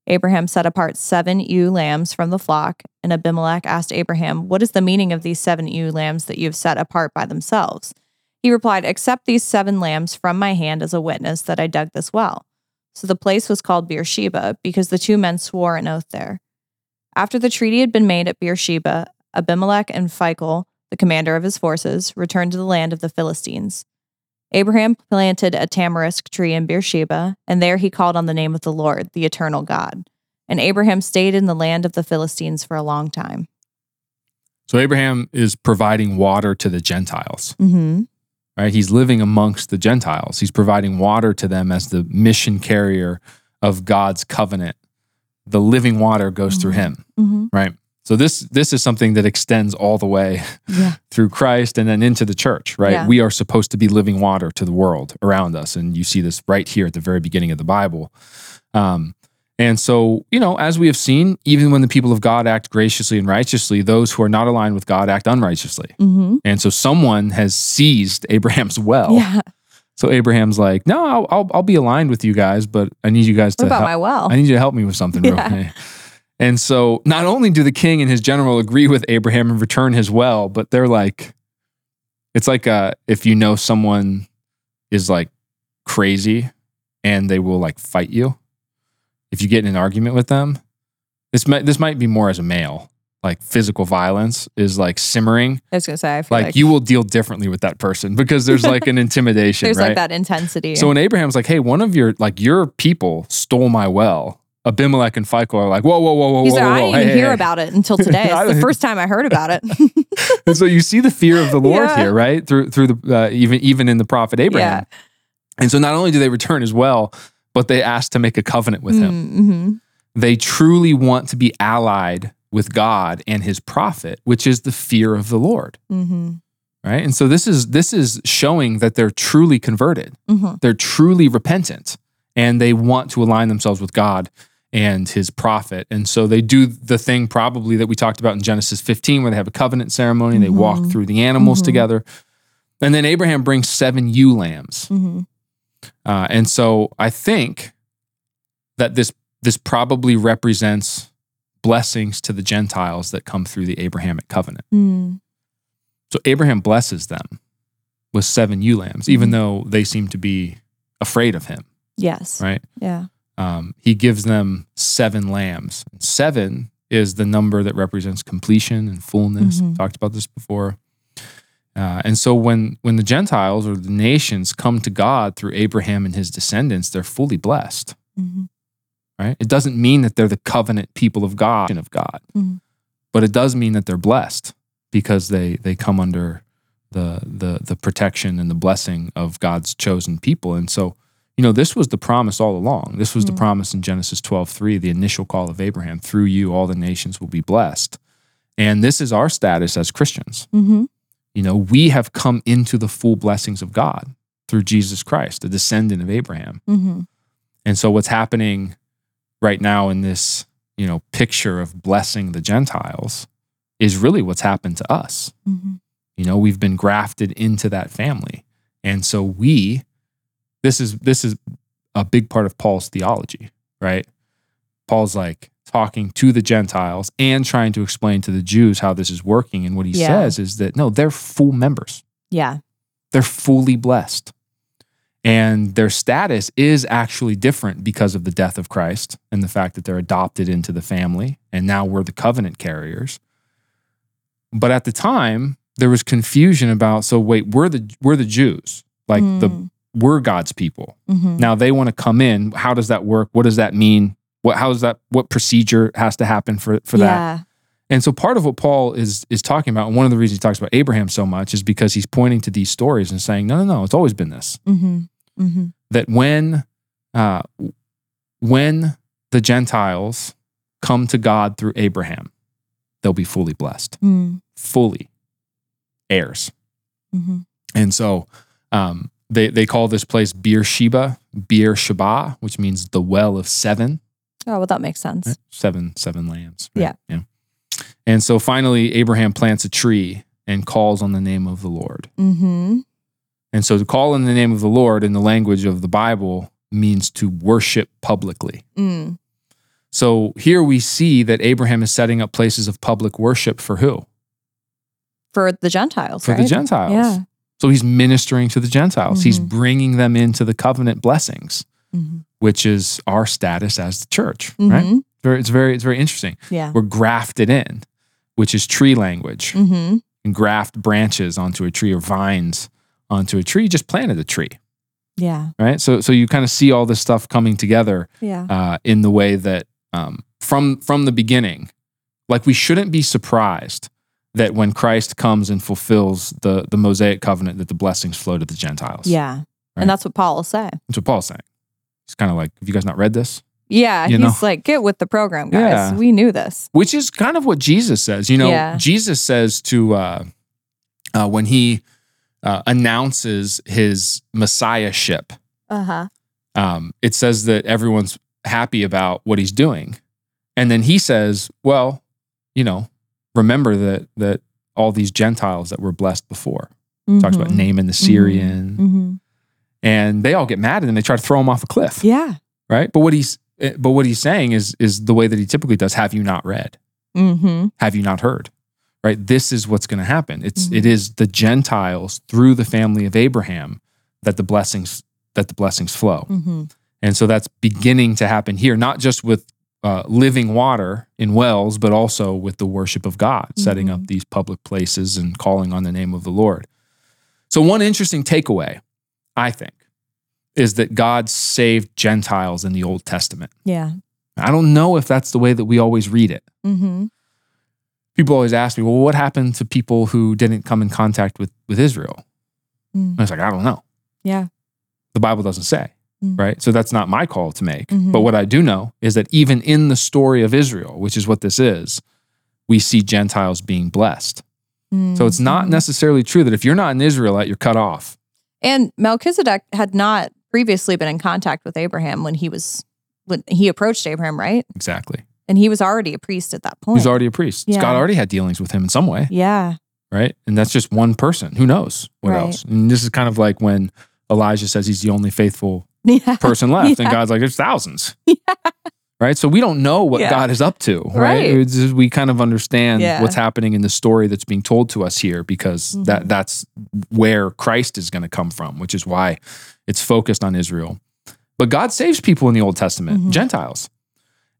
Abraham set apart seven ewe lambs from the flock, and Abimelech asked Abraham, What is the meaning of these seven ewe lambs that you have set apart by themselves? He replied, Accept these seven lambs from my hand as a witness that I dug this well. So the place was called Beersheba because the two men swore an oath there. After the treaty had been made at Beersheba, Abimelech and Phicol, the commander of his forces, returned to the land of the Philistines. Abraham planted a tamarisk tree in Beersheba, and there he called on the name of the Lord, the eternal God. And Abraham stayed in the land of the Philistines for a long time. So Abraham is providing water to the Gentiles. Mm-hmm. right? He's living amongst the Gentiles. He's providing water to them as the mission carrier of God's covenant. The living water goes through Mhm. him, Mm-hmm. right? So this this is something that extends all the way Yeah. through Christ and then into the church, right? Yeah. We are supposed to be living water to the world around us, and you see this right here at the very beginning of the Bible. Um, and so, you know, as we have seen, even when the people of God act graciously and righteously, those who are not aligned with God act unrighteously. Mm-hmm. And so someone has seized Abraham's well. Yeah. So Abraham's like, no, I'll, I'll, I'll be aligned with you guys, but I need you guys What to about help. my well? I need you to help me with something real Yeah. And so not only do the king and his general agree with Abraham and return his well, but they're like, it's like uh, if you know someone is like crazy and they will like fight you. If you get in an argument with them, this might this might be more as a male. Like physical violence is like simmering. I was gonna say, I feel Like, like, you will deal differently with that person because there's like an intimidation, there's right? like that intensity. So when Abraham's like, "Hey, one of your like your people stole my well," Abimelech and Phicol are like, "Whoa, whoa, whoa, whoa, He's whoa, like, I didn't hey, hear hey." about it until today. It's the first time I heard about it. And so you see the fear of the Lord Yeah. here, right? Through through the uh, even even in the prophet Abraham. And so not only do they return as well, but they ask to make a covenant with him. Mm-hmm. They truly want to be allied with God and His prophet, which is the fear of the Lord, Mm-hmm. right? And so this is this is showing that they're truly converted. Mm-hmm. they're truly repentant and they want to align themselves with God and his prophet. And so they do the thing probably that we talked about in Genesis 15 where they have a covenant ceremony, they walk Mhm. through the animals Mhm. together. And then Abraham brings seven ewe lambs. Mm-hmm. Uh, and so I think that this this probably represents blessings to the Gentiles that come through the Abrahamic covenant. Mm-hmm. So Abraham blesses them with seven ewe lambs, even Mhm. though they seem to be afraid of him, Yes. right? Yeah. Um, he gives them seven lambs. Seven is the number that represents completion and fullness. Mhm. Talked about this before. Uh, and so when when the Gentiles or the nations come to God through Abraham and his descendants, they're fully blessed. Mm-hmm. Right? It doesn't mean that they're the covenant people of God of God, Mhm. but it does mean that they're blessed because they they come under the the the protection and the blessing of God's chosen people. And so you know, this was the promise all along. This was the Mhm. promise in Genesis 12, 3, the initial call of Abraham. Through you, all the nations will be blessed. And this is our status as Christians. Mm-hmm. You know, we have come into the full blessings of God through Jesus Christ, the descendant of Abraham. Mm-hmm. And so what's happening right now in this, you know, picture of blessing the Gentiles is really what's happened to us. Mm-hmm. You know, we've been grafted into that family. And so we this is this is a big part of Paul's theology, right? Paul's like talking to the Gentiles and trying to explain to the Jews how this is working and what he Yeah. says is that no, they're full members. Yeah. They're fully blessed. And their status is actually different because of the death of Christ and the fact that they're adopted into the family. And now we're the covenant carriers. But at the time, there was confusion about so wait, we're the we're the Jews. Like the Mm. We're God's people. Mhm. Now they want to come in. How does that work? What does that mean? What how does that what procedure has to happen for for that? And so part of what Paul is is talking about, and one of the reasons he talks about Abraham so much is because he's pointing to these stories and saying, no, no, no, it's always been this. Mm-hmm. Mm-hmm. That when uh, when the Gentiles come to God through Abraham, they'll be fully blessed, Mm. fully heirs. Mm-hmm. And so um, they they call this place Beersheba, Beersheba, which means the well of seven. Oh, well, that makes sense. right? Seven, seven lambs. Yeah. Yeah. And so finally, Abraham plants a tree and calls on the name of the Lord. Mm-hmm. And so to call in the name of the Lord in the language of the Bible means to worship publicly. Mm. So here we see that Abraham is setting up places of public worship for who? For the Gentiles, For right? the Gentiles. Yeah. So he's ministering to the Gentiles. He's Mhm. bringing them into the covenant blessings, Mm-hmm. which is our status as the church, right? Mm-hmm. Very, it's very, it's very interesting. Yeah. We're grafted in, which is tree language. Mm-hmm. And graft branches onto a tree or vines onto a tree. You just planted a tree, Yeah. right? So, so you kind of see all this stuff coming together Yeah. uh, in the way that um, from from the beginning, like we shouldn't be surprised that when Christ comes and fulfills the the Mosaic covenant, that the blessings flow to the Gentiles. Yeah. Right. And that's what Paul will say. that's what Paul's saying. He's kind of like, have you guys not read this? Yeah. You he's know? like, get with the program, guys. Yeah. We knew this. Which is kind of what Jesus says. You know, Yeah. Jesus says to uh, uh, when he uh, announces his messiahship, Uh-huh. um, it says that everyone's happy about what he's doing, and then he says, "Well, you know, remember that that all these Gentiles that were blessed before." Talks about Naaman the Syrian, Mm-hmm. and they all get mad at him. They try to throw him off a cliff, Yeah. right? But what he's eh, but what he's saying is is the way that he typically does. Have you not read? Mm-hmm. Have you not heard? Right? This is what's going to happen. It's Mhm. it is the Gentiles through the family of Abraham that the blessings that the blessings flow. Mm-hmm. And so that's beginning to happen here, not just with uh, living water in wells, but also with the worship of God, setting Mhm. up these public places and calling on the name of the Lord. So, one interesting takeaway, I think, is that God saved Gentiles in the Old Testament. Yeah. I don't know if that's the way that we always read it. Mm-hmm. People always ask me, well, what happened to people who didn't come in contact with, with Israel? Mm. And I was like, I don't know. Yeah. The Bible doesn't say. Mm. right? So that's not my call to make. Mhm. But what I do know is that even in the story of Israel, which is what this is, we see Gentiles being blessed. So it's not Mhm. necessarily true that if you're not an Israelite, you're cut off. And Melchizedek had not previously been in contact with Abraham when he was when he approached Abraham, right? Exactly. And he was already a priest at that point. He's already a priest. Yeah. God already had dealings with him in some way, yeah. right? And that's just one person. Who knows what Right. else? And this is kind of like when Elijah says he's the only faithful Yeah. person left, and God's like, there's thousands. Right. So we don't know what Yeah. God is up to, right? Right. Just- we kind of understand Yeah. what's happening in the story that's being told to us here because Mhm. that that's where Christ is going to come from, which is why it's focused on Israel. But God saves people in the Old Testament, Mhm. Gentiles.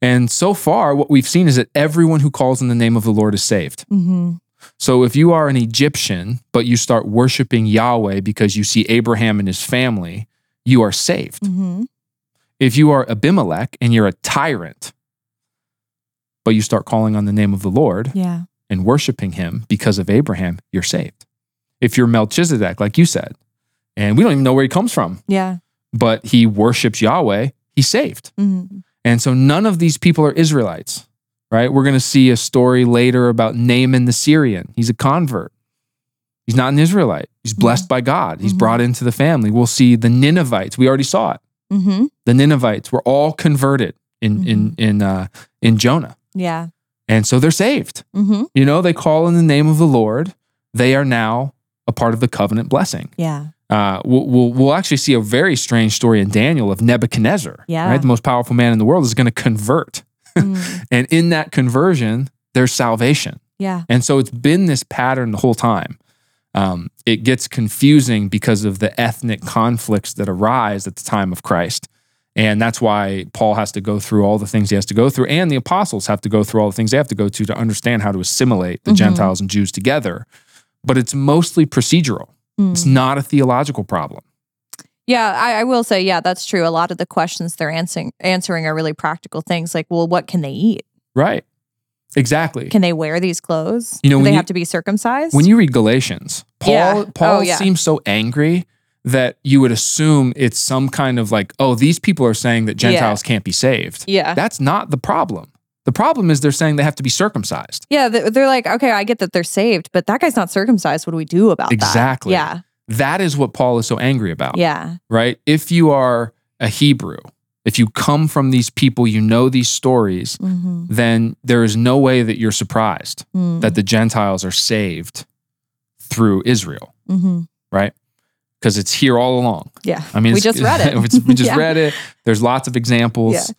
And so far, what we've seen is that everyone who calls in the name of the Lord is saved. Mm-hmm. So if you are an Egyptian, but you start worshiping Yahweh because you see Abraham and his family, you are saved. Mm-hmm. If you are Abimelech and you're a tyrant, but you start calling on the name of the Lord Yeah. and worshiping him because of Abraham, you're saved. If you're Melchizedek, like you said, and we don't even know where he comes from, Yeah. but he worships Yahweh, he's saved. Mm-hmm. And so none of these people are Israelites, right? We're going to see a story later about Naaman the Syrian. He's a convert. He's not an Israelite. He's blessed by God. He's Mhm. brought into the family. We'll see the Ninevites. We already saw it. Mm-hmm. The Ninevites were all converted in in in uh, in Jonah, Yeah. and so they're saved. Mm-hmm. You know, they call in the name of the Lord. They are now a part of the covenant blessing. Yeah. Uh, we'll, we'll, we'll actually see a very strange story in Daniel of Nebuchadnezzar. Yeah. Right? The most powerful man in the world is going to convert. Mm. And in that conversion, there's salvation. Yeah. And so it's been this pattern the whole time. Um, it gets confusing because of the ethnic conflicts that arise at the time of Christ. And that's why Paul has to go through all the things he has to go through, and the apostles have to go through all the things they have to go to to understand how to assimilate the Mhm. Gentiles and Jews together. But it's mostly procedural, it's Mm. not a theological problem. Yeah, I, I will say, yeah, that's true. A lot of the questions they're answering answering are really practical things, like, well, what can they eat? Right. Exactly. Can they wear these clothes? You know, Do they you- have to be circumcised? when you read Galatians, Paul Yeah. Paul Oh, yeah. seems so angry that you would assume it's some kind of like, oh, these people are saying that Gentiles can't be saved. yeah, That's not the problem. The problem is they're saying they have to be circumcised. yeah, they're, they're like, okay, I get that they're saved, but that guy's not circumcised. What do we do about Exactly. that? Exactly. Yeah, That is what Paul is so angry about. yeah, Right? If you are a Hebrew, if you come from these people, you know these stories, mm-hmm. then there is no way that you're surprised mm that the Gentiles are saved through Israel, hmm right? Because it's here all along. yeah. I mean, we just read it. we just Yeah. read it. There's lots of examples.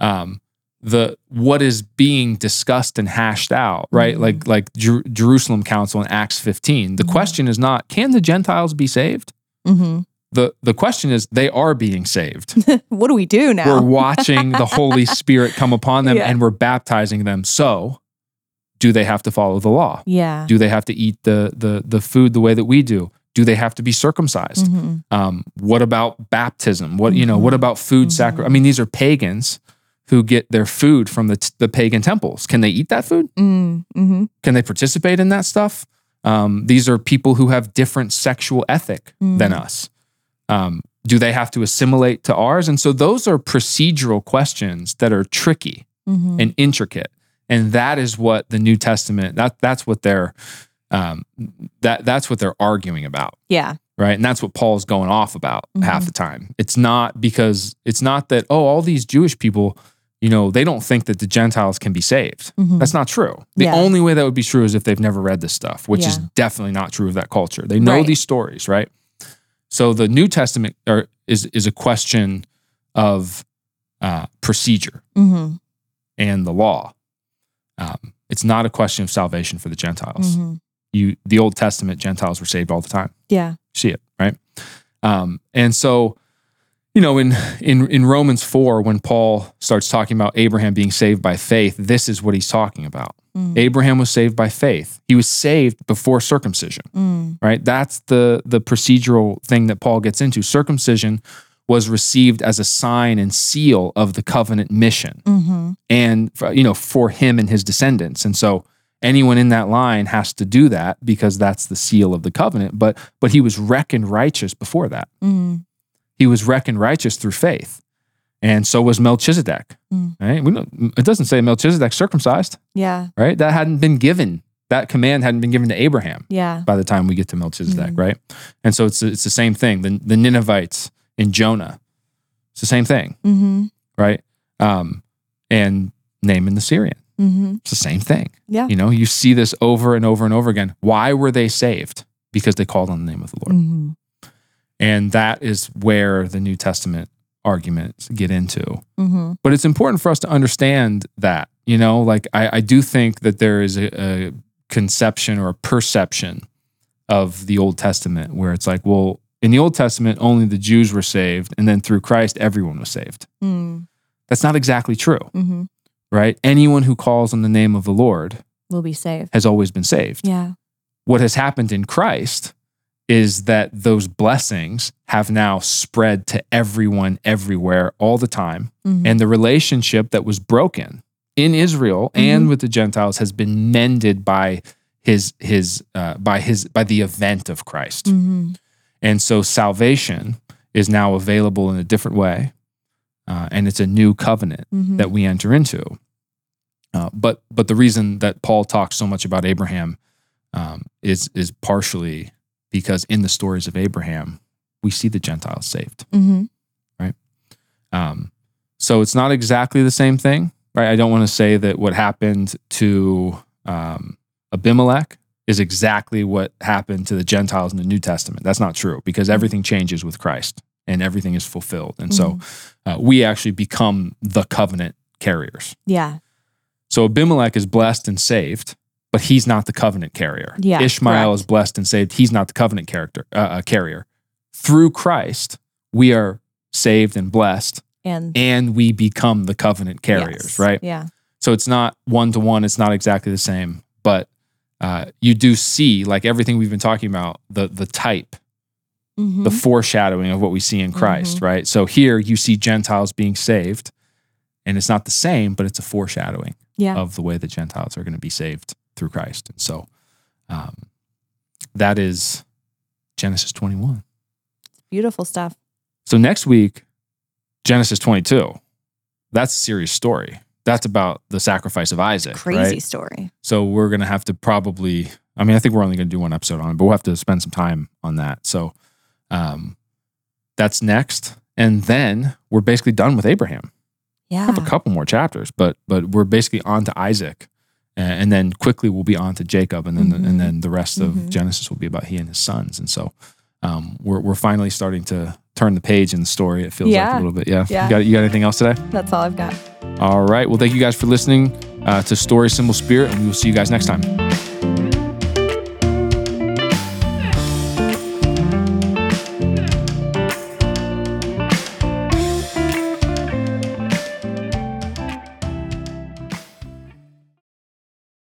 Um, the what is being discussed and hashed out, right? Mhm. Like like Jer- Jerusalem Council in Acts 15. The Mhm. question is not can the Gentiles be saved. hmm The the question is they are being saved. what do we do now? We're watching the Holy Spirit come upon them, Yeah. and we're baptizing them. So, do they have to follow the law? yeah. Do they have to eat the the the food the way that we do? Do they have to be circumcised? Mhm. Um, what about baptism? What you know? What Mhm. about food Mhm. sacrifice? I mean, these are pagans who get their food from the t- the pagan temples. Can they eat that food? Mm, mhm, Can they participate in that stuff? Um, these are people who have different sexual ethic than Mm. us. Um, do they have to assimilate to ours? And so those are procedural questions that are tricky mhm. and intricate, and that is what the New Testament that that's what they're um, that that's what they're arguing about yeah. right? And that's what Paul's going off about Mhm. half the time. It's not because it's not that oh, all these Jewish people, you know, they don't think that the Gentiles can be saved. Mhm. That's not true. The Yeah. only way that would be true is if they've never read this stuff, which is definitely not true of that culture. They know Right. these stories, right? So the New Testament are, is is a question of uh, procedure Mhm, and the law. Um, it's not a question of salvation for the Gentiles. mhm. You, the Old Testament Gentiles were saved all the time Yeah. see it, right? Um, and so, you know, in in in Romans four, when Paul starts talking about Abraham being saved by faith, this is what he's talking about. Mm, Abraham was saved by faith. He was saved before circumcision, mm, right? That's the the procedural thing that Paul gets into. Circumcision was received as a sign and seal of the covenant mission mhm. and for- you know for him and his descendants and so anyone in that line has to do that because that's the seal of the covenant but but he was reckoned righteous before that Mm, he was reckoned righteous through faith and so was melchizedek Mm. right we don't, it doesn't say melchizedek circumcised Yeah. right that hadn't been given that command hadn't been given to abraham Yeah. by the time we get to melchizedek Mhm. right and so it's it's the same thing the, the ninevites in jonah it's the same thing Mm-hmm. right um and naaman the syrian Mm-hmm. it's the same thing Yeah. You know, you see this over and over and over again. Why were they saved? Because they called on the name of the Lord. Mm-hmm. And that is where the New Testament arguments get into. Mm-hmm. But it's important for us to understand that, you know, like I, I do think that there is a, a conception or a perception of the Old Testament where it's like, well, in the Old Testament, only the Jews were saved. And then through Christ, everyone was saved. Mm-hmm. That's not exactly true, Mm-hmm. right? Anyone who calls on the name of the Lord Will be saved. has always been saved. Yeah. what has happened in Christ is that those blessings have now spread to everyone everywhere all the time. Mhm. And the relationship that was broken in Israel and with the Gentiles has been mended by his his uh, by his by the event of Christ. Mhm. And so salvation is now available in a different way. Uh, and it's a new covenant Mhm. that we enter into. Uh, but but the reason that Paul talks so much about Abraham um, is is partially because in the stories of Abraham we see the Gentiles saved. Mhm. Um, so it's not exactly the same thing, right? I don't want to say that what happened to um, Abimelech is exactly what happened to the Gentiles in the New Testament. That's not true because everything changes with Christ and everything is fulfilled, and so uh, we actually become the covenant carriers. Yeah. So Abimelech is blessed and saved, but he's not the covenant carrier. Yeah, Ishmael correct. is blessed and saved. He's not the covenant character uh, uh, carrier. Through Christ, we are saved and blessed, And and we become the covenant carriers. yes, Right. Yeah. So it's not one to one. It's not exactly the same, but uh, you do see, like everything we've been talking about, the the type, Mhm. the foreshadowing of what we see in Christ, Mhm. right? So here you see Gentiles being saved, and it's not the same, but it's a foreshadowing yeah. of the way the Gentiles are going to be saved through Christ. And so um, that is Genesis 21. Beautiful stuff. So next week, Genesis 22. That's a serious story. That's about the sacrifice of Isaac. Crazy right? story. So we're going to have to probably, I mean, I think we're only going to do one episode on it, but we'll have to spend some time on that. So um, that's next. And then we're basically done with Abraham. Yeah. have a couple more chapters, but but we're basically on to Isaac, and then quickly we'll be on to Jacob, and then Mhm. and then the rest of Mhm. Genesis will be about he and his sons, and so um, we're we're finally starting to turn the page in the story. It feels like a little bit, yeah. Yeah. You got you got anything else today? That's all I've got. All right. Well, thank you guys for listening uh, to Story Symbol Spirit, and we will see you guys next time.